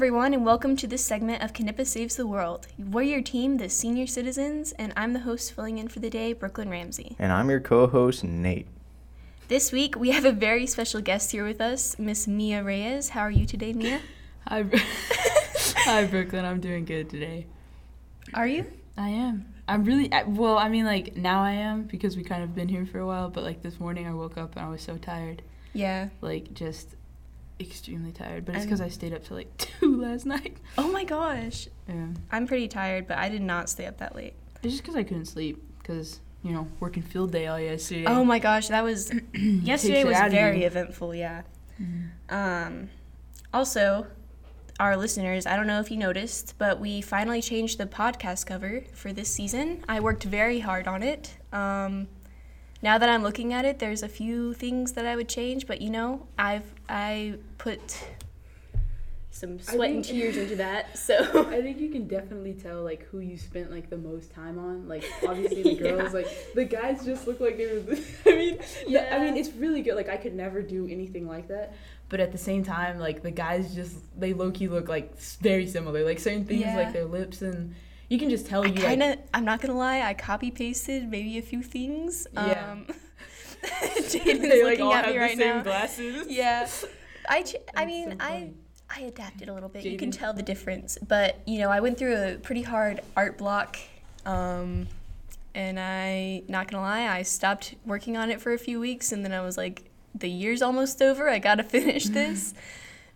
everyone, and welcome to this segment of Knippa Saves the World. We're your team, the senior citizens, and I'm the host filling in for the day, Brooklyn Ramsey. And I'm your co host, Nate. This week, we have a very special guest here with us, Miss Mia Reyes. How are you today, Mia? Hi, Bro- Hi, Brooklyn. I'm doing good today. Are you? I am. I'm really well. I mean, like now I am because we kind of been here for a while. But like this morning, I woke up and I was so tired, Yeah. like just extremely tired. But it's because I stayed up till like two last night. Oh my gosh. Yeah, I'm pretty tired, but I did not stay up that late. it's just because I couldn't sleep because you know working field day all yesterday. Oh my gosh, that was yesterday was very eventful, yeah. Mhm. Um, also, our listeners, I don't know if you noticed, but we finally changed the podcast cover for this season. I worked very hard on it. Um, now that I'm looking at it, there's a few things that I would change, but you know, I've I put some sweat and tears into that. So I think you can definitely tell like who you spent like the most time on. Like obviously the Yeah. girls, like the guys just look like they were. I mean, the- I mean it's really good. Like I could never do anything like that. But at the same time, like the guys just they low key look like very similar. Like certain things, Yeah. like their lips and you can just tell I you. kind like, of, I'm not gonna lie, I copy pasted maybe a few things. Yeah. Um, Jaden's like looking all at have me the right same now. glasses. Yeah, I, ch- I mean, so I. I adapted a little bit. You can tell the difference, but you know, I went through a pretty hard art block, um, and I, not gonna lie, I stopped working on it for a few weeks, and then I was like, the year's almost over. I gotta finish this.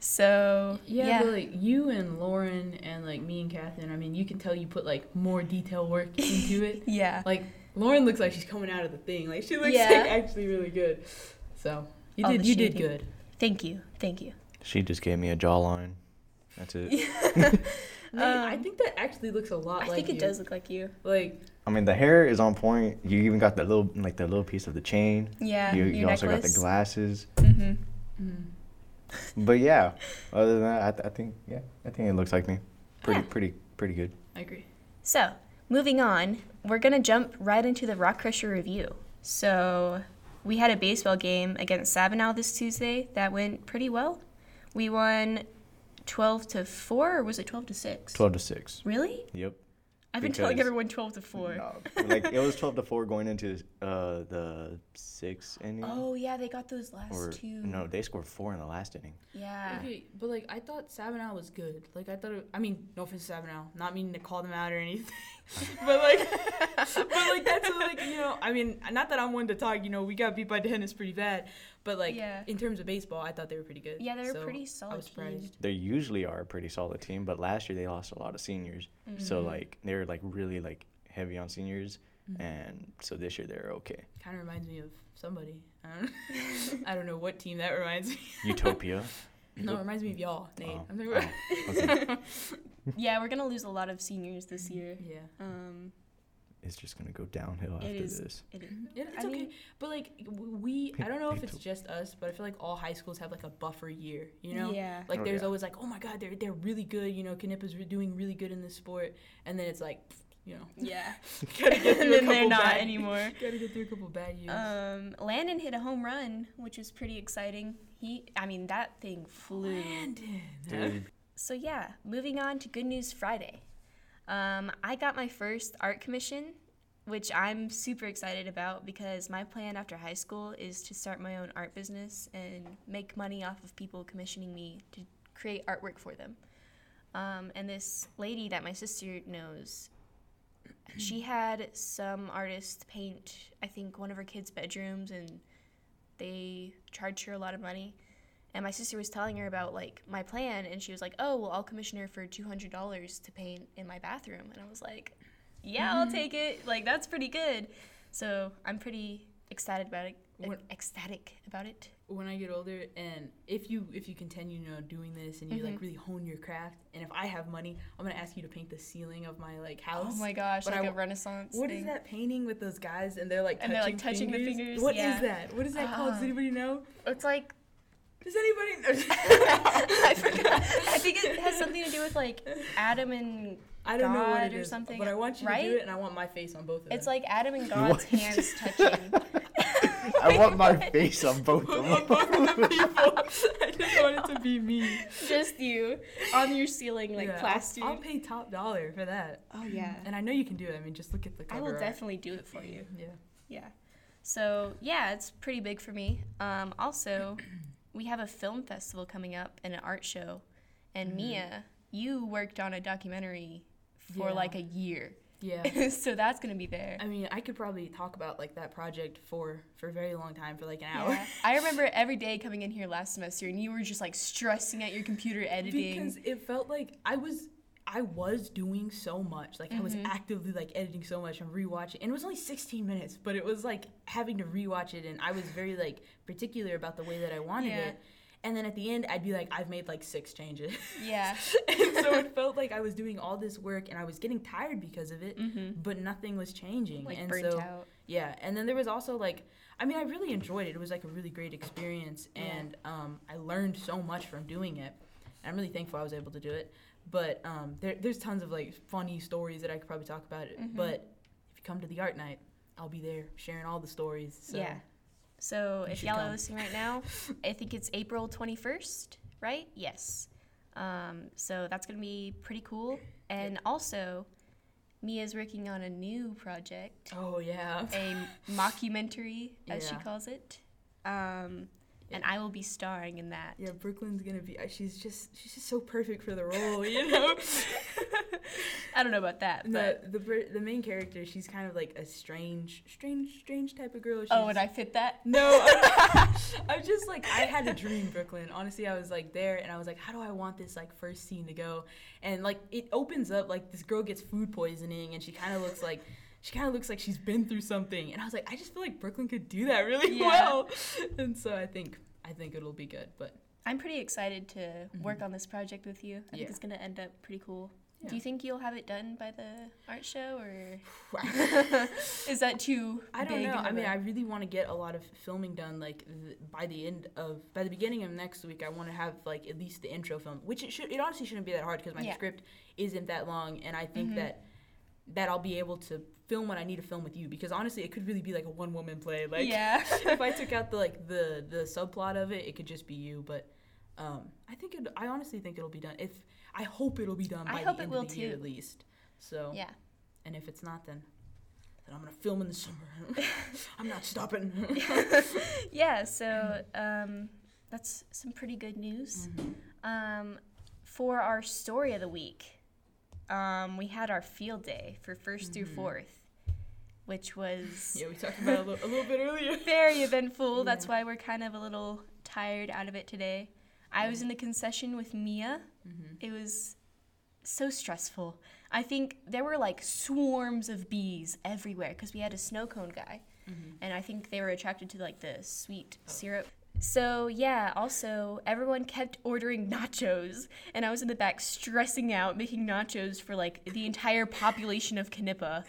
So Yeah, yeah, but like you and Lauren and like me and Catherine, I mean, you can tell you put like more detail work into it. yeah. Like Lauren looks like she's coming out of the thing. Like she looks Yeah. like actually really good. So you All did the you did good. Thank you, thank you. She just gave me a jawline. That's it. Nate, I Um, think that actually looks a lot like you I like think it you. does look like you. Like I mean, the hair is on point. You even got the little, like the little piece of the chain. Yeah, you your you also got the glasses. Mm-hmm. mm, But yeah, other than that, I, th- I think yeah, I think it looks like me. Pretty, Yeah. pretty, pretty good. I agree. So, moving on, we're going to jump right into the Rock Crusher review. So, we had a baseball game against Sabinal this Tuesday that went pretty well. We won 12 to 4, or was it 12 to 6? Twelve to six. Really? Yep. I've been telling everyone 12 to 4. No, like it was twelve to four going into uh, the sixth inning. Oh, yeah, they got those last or two. no, they scored four in the last inning. Yeah. Okay, but like I thought Sabinal was good. Like I thought. It, I mean, no offense to Sabinal, not meaning to call them out or anything, but like, but like that's like you know. I mean, not that I'm one to talk. You know, we got beat by Dennis pretty bad, but like Yeah. in terms of baseball, I thought they were pretty good. Yeah, they were So, pretty I solid. was team. surprised. They usually are a pretty solid team, but last year they lost a lot of seniors. So Mm-hmm. like they're like really like heavy on seniors, Mm-hmm. and so this year they're okay. Kind of reminds me of somebody. I don't, I don't know what team that reminds me. Utopia. no, it reminds me of y'all, Nate. Oh, I'm oh, thinking okay. Yeah, we're going to lose a lot of seniors this year. yeah. Um, It's just gonna go downhill It after is. this. it is. Yeah, it's I okay. mean- but like we, I don't know if it's just us, but I feel like all high schools have like a buffer year. You know, Yeah. like Oh, there's yeah. always like, oh my god, they're they're really good. You know, Knippa's re- doing really good in this sport, and then it's like, you know, Yeah. gotta get and through a then they're not bad- anymore. Gotta get through a couple bad years. Um, Landon hit a home run, which was pretty exciting. He, I mean, that thing flew. Landon. Dude, So yeah, moving on to Good News Friday. Um, I got my first art commission, which I'm super excited about because my plan after high school is to start my own art business and make money off of people commissioning me to create artwork for them. Um, and this lady that my sister knows, she had some artist paint, I think, one of her kids' bedrooms, and they charged her a lot of money. And my sister was telling her about like my plan, and she was like, "Oh, well, I'll commission her for two hundred dollars to paint in my bathroom." And I was like, "Yeah, I'll take it. Like that's pretty good." So I'm pretty excited about it. What- Ecstatic about it. when I get older, and if you if you continue, you know, doing this and you Mm-hmm. like really hone your craft, and if I have money, I'm gonna ask you to paint the ceiling of my like house. Oh my gosh, But like I a Renaissance. What is thing. that painting with those guys and they're like And touching, they're, like, touching the fingers? fingers? What is Yeah. that? What is that called? Does Ah. anybody know? It's like Does anybody? I forgot. I think it has something to do with like Adam and I don't know what God it or is, something, but I want you right? to do it, and I want my face on both of them. it's like Adam and God's What? hands touching. I want my face on both of Of them. both of the people. I just want it to be me. Just you on your ceiling, like Yeah, I'll- I'll, pay top dollar for that. oh yeah, And I know you can do it. I mean, just look at the I will art. definitely do it for you. Yeah. Yeah. So yeah, it's pretty big for me. Um, also, we have a film festival coming up and an art show, and Mhm. Mia, you worked on a documentary for Yeah. like a year, Yeah. so that's gonna be there. I mean, I could probably talk about like that project for for a very long time, for like an hour. Yeah. I remember every day coming in here last semester, and you were just like stressing at your computer editing. because it felt like I was I was doing so much. Like I was Mhm. actively like editing so much and rewatching. And it was only 16 minutes, but it was like having to rewatch it and I was very like particular about the way that I wanted Yeah. it. And then at the end I'd be like I've made like six changes. yeah. and so it felt like I was doing all this work and I was getting tired because of it, Mm-hmm. but nothing was changing. Like and burnt so out. yeah, and then there was also like, I mean, I really enjoyed it. It was like a really great experience, Yeah. and um, I learned so much from doing it. I'm really thankful I was able to do it. But um, there, there's tons of like funny stories that I could probably talk about. Mhm. But if you come to the art night, I'll be there sharing all the stories. So. Yeah. So if y'all are listening right now, I think it's April 21st, right? Yes. Um, so that's going to be pretty cool. And also, Mia's working on a new project, Oh yeah. a mockumentary, as she calls it. Um, And I will be starring in that. Yeah, Brooklyn's gonna be. uh, She's just she's just so perfect for the role, you know. I don't know about that, but the the the main character, she's kind of like a strange, strange, strange type of girl. She's, oh, and I fit that. No, I'm, I'm just like I had a dream, Brooklyn. Honestly, I was like there, and I was like, how do I want this like first scene to go? And like it opens up like this girl gets food poisoning, and she kind of looks like she kind of looks like she's been through something. And I was like, I just feel like Brooklyn could do that really Yeah. well. And so I think I think it'll be good. But I'm pretty excited to work Mhm. on this project with you. I think it's gonna end up pretty cool. Yeah. Do you think you'll have it done by the art show, or is that too I don't know. I mean, I really want to get a lot of filming done. Like th- by the end of, by the beginning of next week, I want to have like at least the intro film, which it should. It honestly shouldn't be that hard because my Yeah. script isn't that long, and I think Mhm. that that I'll be able to film what I need to film with you. Because honestly, it could really be like a one woman play. Like yeah. if I took out the like the the subplot of it, it could just be you. But um, I think it. I honestly think it'll be done. If I hope it'll be done I by hope the it end will of the year too. at least. So yeah. and if it's not, then then I'm gonna film in the summer. I'm not stopping. yeah. So um, that's some pretty good news. Mm-hmm. Um, for our story of the week, um, we had our field day for 1st through Mhm. fourth, which was Yeah, we talked about it a little, a little bit earlier. very eventful. That's why we're kind of a little tired out of it today. I was in the concession with Mia. Mm-hmm. It was so stressful. I think there were like swarms of bees everywhere because we had a snow cone guy, Mm-hmm. and I think they were attracted to like the sweet syrup. So yeah, also everyone kept ordering nachos, and I was in the back stressing out making nachos for like the entire population of Knippa.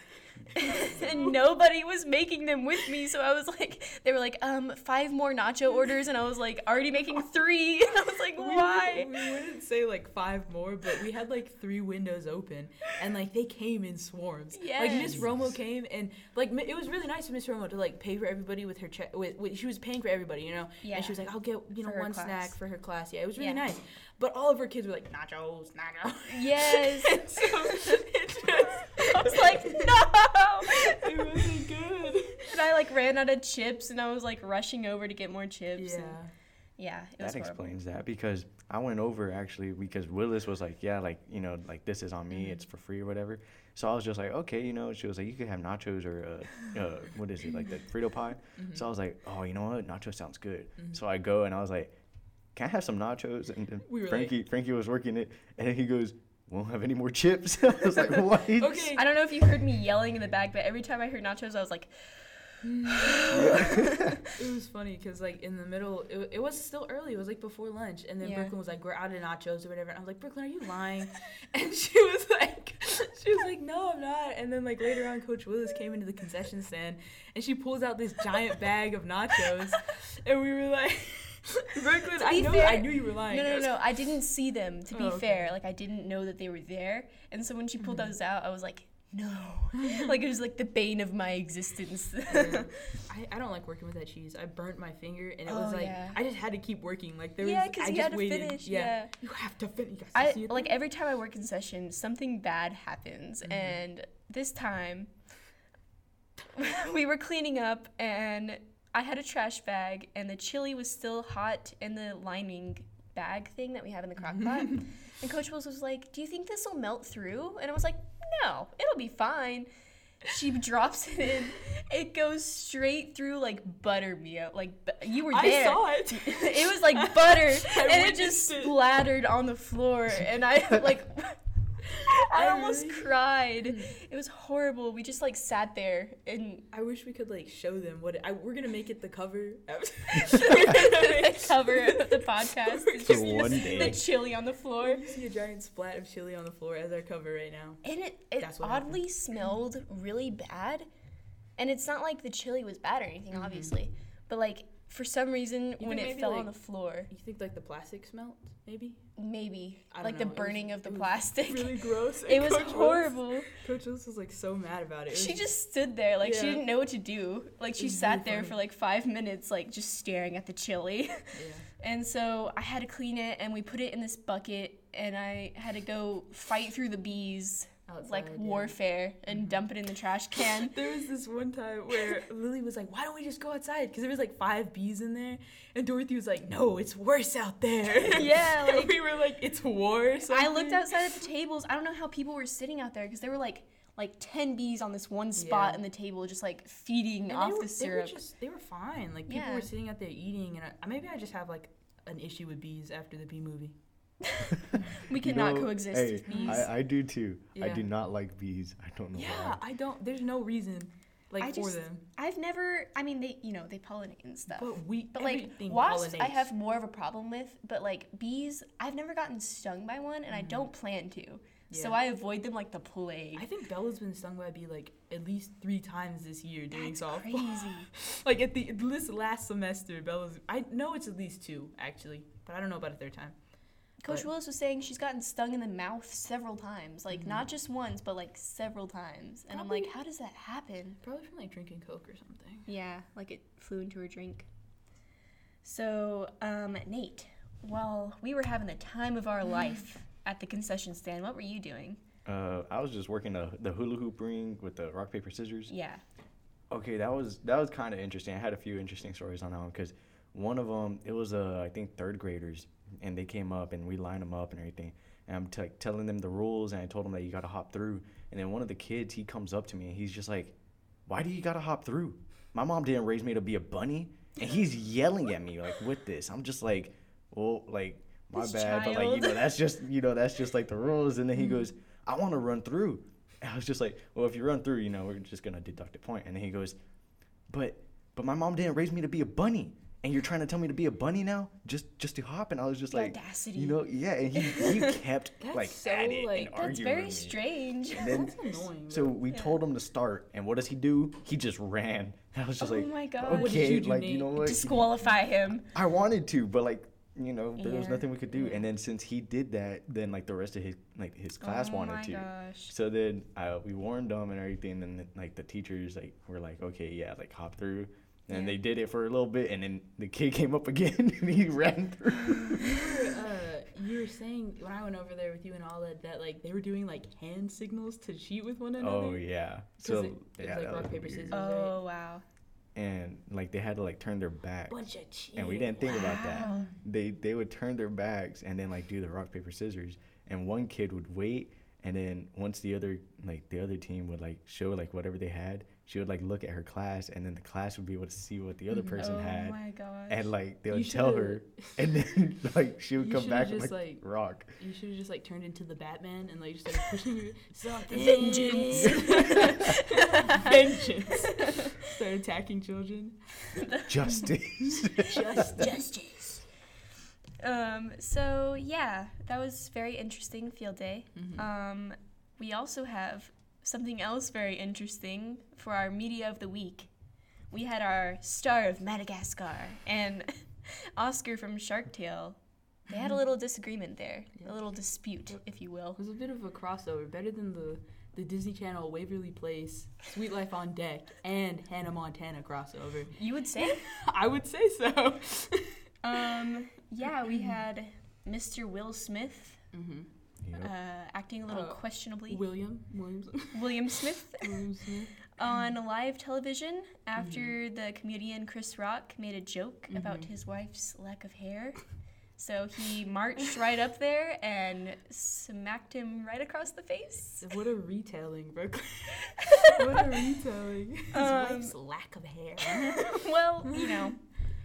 and nobody was making them with me, so I was like, they were like, um, five more nacho orders, and I was like, already making three. And I was like, why? We, we wouldn't say like five more, but we had like three windows open, and like they came in swarms. Like Miss Romo came, and like it was really nice of Miss Romo to like pay for everybody with her check. With, with she was paying for everybody, you know. Yeah. And she was like, I'll get you know one class. snack for her class. Yeah, it was really Yeah. nice. But all of her kids were like nachos, nachos. Yes. And so it just, I was like, no. it wasn't good. And I like ran out of chips, and I was like rushing over to get more chips. Yeah. and- yeah, it was That horrible. explains that because I went over actually because Willis was like, yeah, like you know, like this is on me, Mhm. it's for free or whatever. So I was just like, okay, you know. She was like, you could have nachos or uh, uh what is it like the Frito pie? Mhm. So I was like, oh, you know what, nacho sounds good. Mhm. So I go and I was like, can I have some nachos? And then We were Frankie, Frankie was working it, and he goes, won't have any more chips. I was like, what? Okay. I don't know if you heard me yelling in the back, but every time I heard nachos, I was like, it was funny because like in the middle it, it was still early it was like before lunch and then Yeah. brooklyn was like we're out of nachos or whatever and i was like brooklyn are you lying and she was like she was like no i'm not and then like later on coach willis came into the concession stand and she pulls out this giant bag of nachos and we were like brooklyn i know fair- i knew you were lying no, I no, no, I didn't see them. To be Oh, okay. fair, like I didn't know that they were there, and so when she pulled Mhm. those out, I was like, no. like it was like the bane of my existence. I, I don't like working with that cheese. I burnt my finger, and it was Oh, like yeah. I just had to keep working. Like there Yeah, was, I you just had to waited. finish, yeah. you have to finish. I see it? like every time I work in session, something bad happens, Mm-hmm. and this time we were cleaning up, and I had a trash bag, and the chili was still hot in the lining bag thing that we have in the crock pot. and Coach Willis was like, "Do you think this will melt through?" And I was like, "No, it'll be fine." She drops it in. It goes straight through like buttermilk. Like you were there. I saw it. it was like butter, and it just splattered on the floor, and I like, I almost cried. Mm. It was horrible. We just like sat there and I wish we could like show them what it, I, we're gonna make it the cover. the cover of the podcast For just one the chili on the floor, You see a giant splat of chili on the floor as our cover right now. and it it oddly smelled really bad, and it's not like the chili was bad or anything, mm-hmm. obviously, but like for some reason. You when it fell like- on the floor, You think like the plastic smelt? Maybe. maybe I don't like the know, was- burning of the it was plastic. Really gross. it was Coach horrible. Coach Willis was like so mad about it. It She was- just stood there, like she didn't know what to do. Like she sat really there funny. for like five minutes, like just staring at the chili. Yeah. And so I had to clean it, and we put it in this bucket, and I had to go fight through the bees, Oh, like Outside, yeah. warfare, and mm-hmm. dump it in the trash can. There was this one time where Lily was like, "Why don't we just go outside?" Because there was like five bees in there, and Dorothy was like, "No, it's worse out there." Yeah, And like- we were like, "It's war." I looked outside at the tables. I don't know how people were sitting out there because there were like like ten bees on this one spot Yeah. in the table, just like feeding And off they were, the They were syrup. just, they were fine. Like people Yeah. were sitting out there eating, and I, maybe I just have like an issue with bees after the bee movie. we You cannot know, coexist hey, with bees. I, I do too. I do not like bees. I don't know Yeah, why. I don't. There's no reason, like I for just- them. I've never. I mean, they you know they pollinate and stuff. But we, But like everything wasps, I have more of a problem with. But like bees, I've never gotten stung by one, and I don't plan to. Yeah. So Mm-hmm. I avoid them like the plague. I think Bella's been stung by a bee like at least three times this year doing That's softball. crazy. like at the this last semester, Bella's. I know it's at least two actually, but I don't know about a third time. Coach But- Willis was saying she's gotten stung in the mouth several times, like Mm-hmm. not just once, but like several times. And I'm like, how does that happen? Probably from like drinking Coke or something. Yeah, like it flew into her drink. So, um, Nate, while we were having the time of our life at the concession stand, what were you doing? Uh, I was just working the, the hula hoop ring with the rock paper scissors. Yeah. Okay, that was that was kind of interesting. I had a few interesting stories on that one because one of them it was uh, I think third graders and they came up and we lined them up and everything. And I'm t- telling them the rules and I told them that you gotta hop through. And then one of the kids he comes up to me and he's just like, "Why do you gotta hop through? My mom didn't raise me to be a bunny." And he's yelling at me like with this. I'm just like, "Well, like my This bad, but like you know that's just you know that's just like the rules." And then he mm-hmm. goes, "I want to run through." And I was just like, well, if you run through, you know, we're just gonna deduct a point. And then he goes, but but my mom didn't raise me to be a bunny, and you're trying to tell me to be a bunny now, just just to hop. And I was just The like, audacity. you know, yeah. And he he kept That's like so, at it like- and That's arguing very strange. And then, That's annoying. so we Yeah. told him to start, and what does he do? He just ran. And I was just like, Oh like, my okay, God. What did you do, like you know what? Disqualify him. I wanted to, but like you know, there was nothing we could do. And then since he did that, then like the rest of his like his class oh wanted my to. gosh. So then uh, we warned them and everything, and then like the teachers like were like, okay, yeah, like hop through, and Yeah. they did it for a little bit, and then the kid came up again and he ran through. You were, uh, you were saying when I went over there with you and all that that like they were doing like hand signals to cheat with one another. oh yeah, 'Cause so it- it was, yeah, like, that rock, was paper, weird. scissors. Oh wow. and like they had to like turn their back, Bunch of cheat. and we didn't think about that. They they would turn their backs and then like do the rock paper scissors, and one kid would wait. And then once the other like the other team would like show like whatever they had, she would like look at her class, and then the class would be able to see what the other Mhm. person oh had, my gosh. and like they You would tell her, and then like she would come shoulda back and just, like, like- rock. You should have just like turned into the Batman and like just started pushing her. Something. Vengeance. Vengeance. Start attacking children. Justice. Just Justice. Um, so yeah, that was very interesting field day. Mhm. Um, we also have something else very interesting for our media of the week. We had our star of Madagascar and Oscar from Shark Tale. They had a little disagreement there, Yeah. a little dispute, if you will. It was a bit of a crossover, better than the the Disney Channel Waverly Place, Sweet Life on Deck, and Hannah Montana crossover. You would say? I would say so. um, yeah, we had Mr. Will Smith mm-hmm. Yep. uh, acting a little Uh, questionably. William Williams. William Smith William Smith. on live television after the comedian Chris Rock made a joke about Mhm. his wife's lack of hair. So he marched right up there and smacked him right across the face. What a retelling, Brooklyn. what a retelling. His Um, wife's lack of hair. well, you know,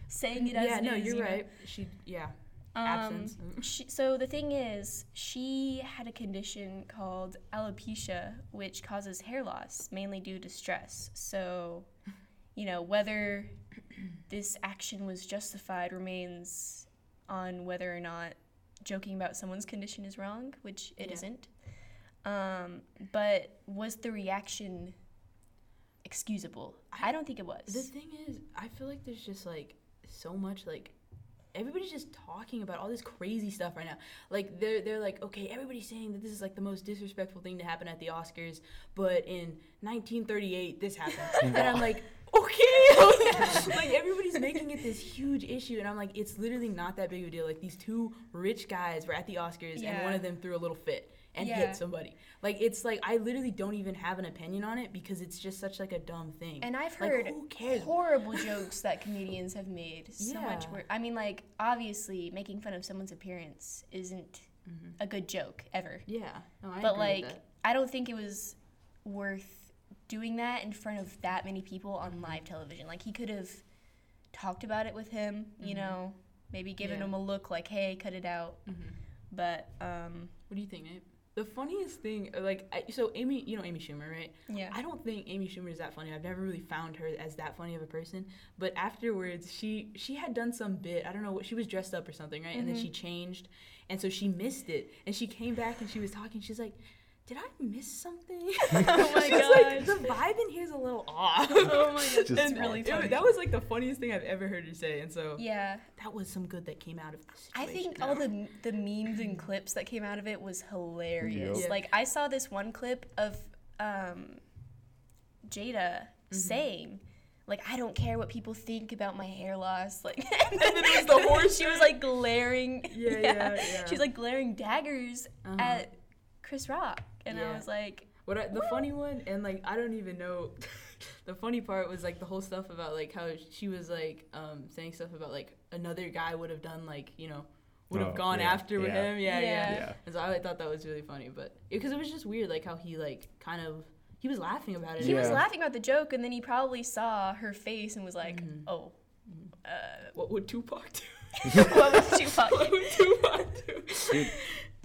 saying it as yeah, it no, is, you're you know. right. She, yeah, Um, absence. she, so the thing is, she had a condition called alopecia, which causes hair loss, mainly due to stress. So, you know, whether this action was justified remains on whether or not joking about someone's condition is wrong, which it Yeah. not Um, but was the reaction excusable? I, I- don't think it was. The thing is, I feel like there's just like so much like everybody's just talking about all this crazy stuff right now. Like they're they're like, okay, everybody's saying that this is like the most disrespectful thing to happen at the Oscars, but in 1938 this happened, and I'm like. Okay, like everybody's making it this huge issue, and I'm like, it's literally not that big of a deal. Like these two rich guys were at the Oscars, and one of them threw a little fit and Yeah. hit somebody. Like it's like I literally don't even have an opinion on it because it's just such like a dumb thing. And I've heard cares? horrible jokes that comedians have made. So much Yeah. worse. I mean, like, obviously, making fun of someone's appearance isn't Mhm. a good joke ever. Yeah, no, but, like. I don't think it was worth doing that in front of that many people on Mm-hmm. live television. Like, he could have talked about it with him, you Mhm. know, maybe given Yeah. him a look like, hey, cut it out. Mhm. But, um, what do you think, Nate? The funniest thing, uh, like, I, so Amy, you know Amy Schumer, right? yeah. I don't think Amy Schumer is that funny. I've never really found her as that funny of a person. But afterwards, she she had done some bit. I don't know what she was dressed up or something, right? And then Mhm. she changed, and so she missed it. And she came back and she was talking. She's like. Did I miss something? Oh my She was like, the vibe in here's a little off. oh my god, Just that's And really it- funny. that was like the funniest thing I've ever heard her say, and so yeah. that was some good that came out of This I situation. think all the the memes and clips that came out of it was hilarious. Yep. Yeah. Like I saw this one clip of um, Jada Mhm. saying, like, I don't care what people think about my hair loss. Like, And then it was the horse She was like glaring. Yeah, yeah, yeah. She was like glaring daggers Uh-huh. at Chris Rock, and I was like, What I, the funny one, and like I don't even know. the funny part was like the whole stuff about like how she was like um, saying stuff about like another guy would have done like you know would have Oh, gone yeah, after with yeah. him. Yeah, yeah. Yeah. Yeah. And so I thought that was really funny, but because it was just weird, like how he like kind of he was laughing about it. he was Yeah. laughing about the joke, and then he probably saw her face and was like, Mhm. oh. Uh, What would Tupac do? what was Tupac? what would Tupac do? Dude,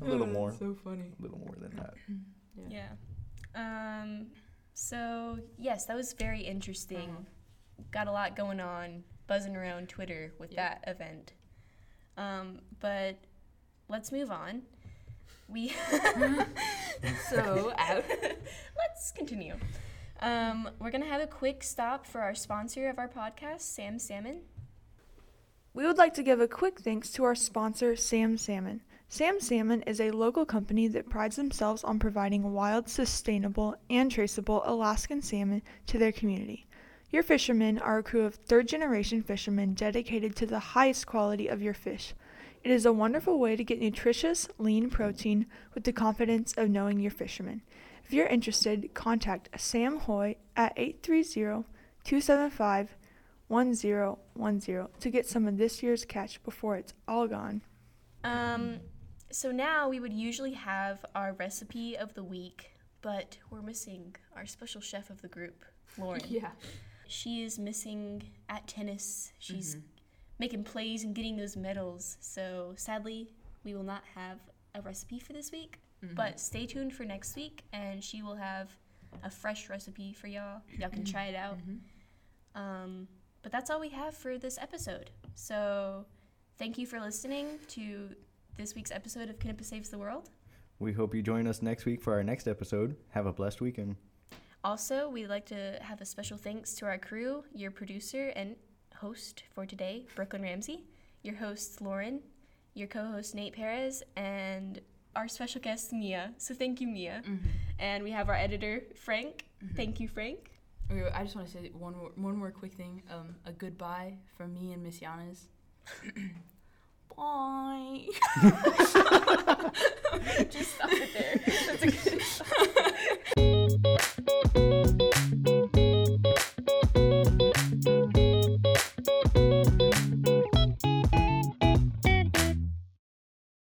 a little Oh, more. So funny. A little more than that. Yeah. Um, so, yes, that was very interesting. Uh-huh. Got a lot going on, buzzing around Twitter with Yeah. that event. Um, but let's move on. We So out. let's continue. Um, we're gonna have a quick stop for our sponsor of our podcast, Sam Salmon. We would like to give a quick thanks to our sponsor, Sam Salmon. Sam Salmon is a local company that prides themselves on providing wild, sustainable, and traceable Alaskan salmon to their community. Your fishermen are a crew of third generation fishermen dedicated to the highest quality of your fish. It is a wonderful way to get nutritious, lean protein with the confidence of knowing your fishermen. If you're interested, contact Sam Hoy at 830 275 1010 to get some of this year's catch before it's all gone. Um, so now we would usually have our recipe of the week, but we're missing our special chef of the group, Lauren. Yeah. She is missing at tennis. She's Mhm. making plays and getting those medals. So sadly, we will not have a recipe for this week. Mhm. But stay tuned for next week, and she will have a fresh recipe for y'all. Y'all can try it out. Mhm. Um, but that's all we have for this episode. So thank you for listening to this week's episode of Knippa Saves the World. We hope you join us next week for our next episode. Have a blessed weekend. Also, we'd like to have a special thanks to our crew, your producer and host for today, Brooklyn Ramsey, your host, Lauren, your co host, Nate Perez, and our special guest, Mia. So thank you, Mia. Mhm. And we have our editor, Frank. Mhm. Thank you, Frank. Okay, I just want to say one more, one more quick thing. Um, a goodbye from me and Miss Yanis. bye. just stop it there. That's a good